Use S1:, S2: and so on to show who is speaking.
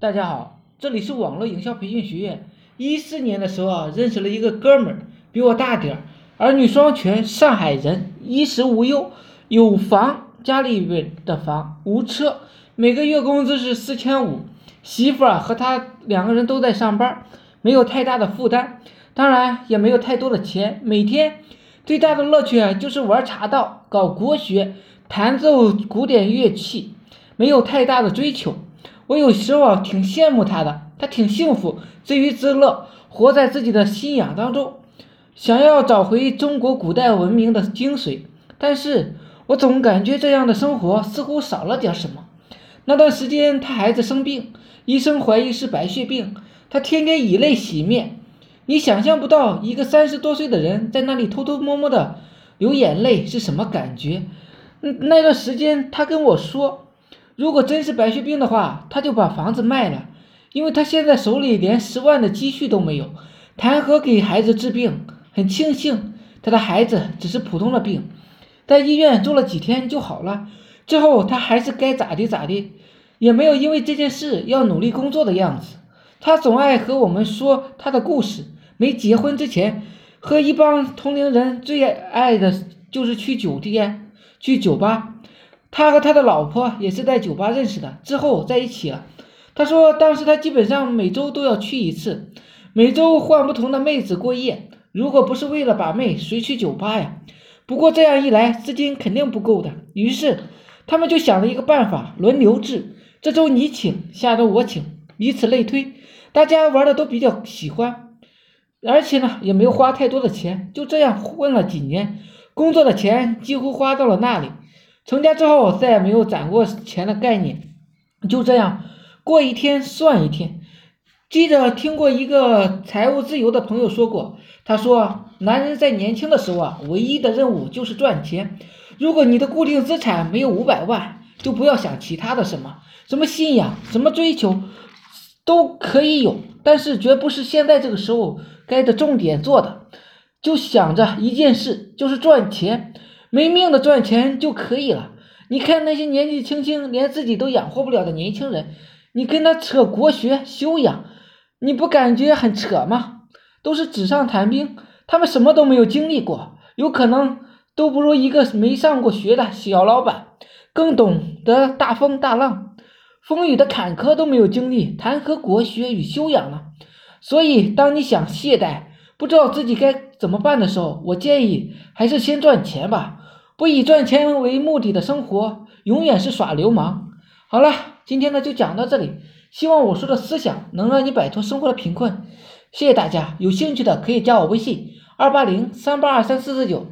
S1: 大家好，这里是网络营销培训学院。一四年的时候啊，认识了一个哥们儿，比我大点儿，儿女双全，上海人，衣食无忧，有房，家里边的房，无车，每个月工资是四千五。媳妇儿和他两个人都在上班，没有太大的负担，当然也没有太多的钱。每天最大的乐趣啊，就是玩茶道，搞国学，弹奏古典乐器，没有太大的追求。我有时候挺羡慕他的，他挺幸福，自娱自乐，活在自己的信仰当中，想要找回中国古代文明的精髓。但是我总感觉这样的生活似乎少了点什么。那段时间他孩子生病，医生怀疑是白血病，他天天以泪洗面。你想象不到一个三十多岁的人在那里偷偷摸摸的流眼泪是什么感觉。嗯，那段时间他跟我说。如果真是白血病的话，他就把房子卖了，因为他现在手里连十万的积蓄都没有，谈何给孩子治病？很庆幸他的孩子只是普通的病，在医院住了几天就好了。之后他还是该咋地咋地，也没有因为这件事要努力工作的样子。他总爱和我们说他的故事。没结婚之前，和一帮同龄人最爱的就是去酒店、去酒吧。他和他的老婆也是在酒吧认识的，之后在一起了。他说，当时他基本上每周都要去一次，每周换不同的妹子过夜。如果不是为了把妹，谁去酒吧呀？不过这样一来，资金肯定不够的。于是他们就想了一个办法，轮流制，这周你请，下周我请，以此类推。大家玩的都比较喜欢，而且呢也没有花太多的钱，就这样混了几年，工作的钱几乎花到了那里。成家之后再也没有攒过钱的概念，就这样过一天算一天。记得听过一个财务自由的朋友说过，他说，男人在年轻的时候啊，唯一的任务就是赚钱。如果你的固定资产没有五百万，就不要想其他的什么，什么信仰，什么追求，都可以有，但是绝不是现在这个时候该的重点做的。就想着一件事，就是赚钱。没命的赚钱就可以了。你看那些年纪轻轻连自己都养活不了的年轻人，你跟他扯国学修养，你不感觉很扯吗？都是纸上谈兵，他们什么都没有经历过，有可能都不如一个没上过学的小老板更懂得大风大浪，风雨的坎坷都没有经历，谈何国学与修养呢？所以，当你想懈怠，不知道自己该怎么办的时候，我建议还是先赚钱吧。不以赚钱为目的的生活，永远是耍流氓。好了，今天呢就讲到这里，希望我说的思想能让你摆脱生活的贫困。谢谢大家，有兴趣的可以加我微信：二八零三八二三四四九。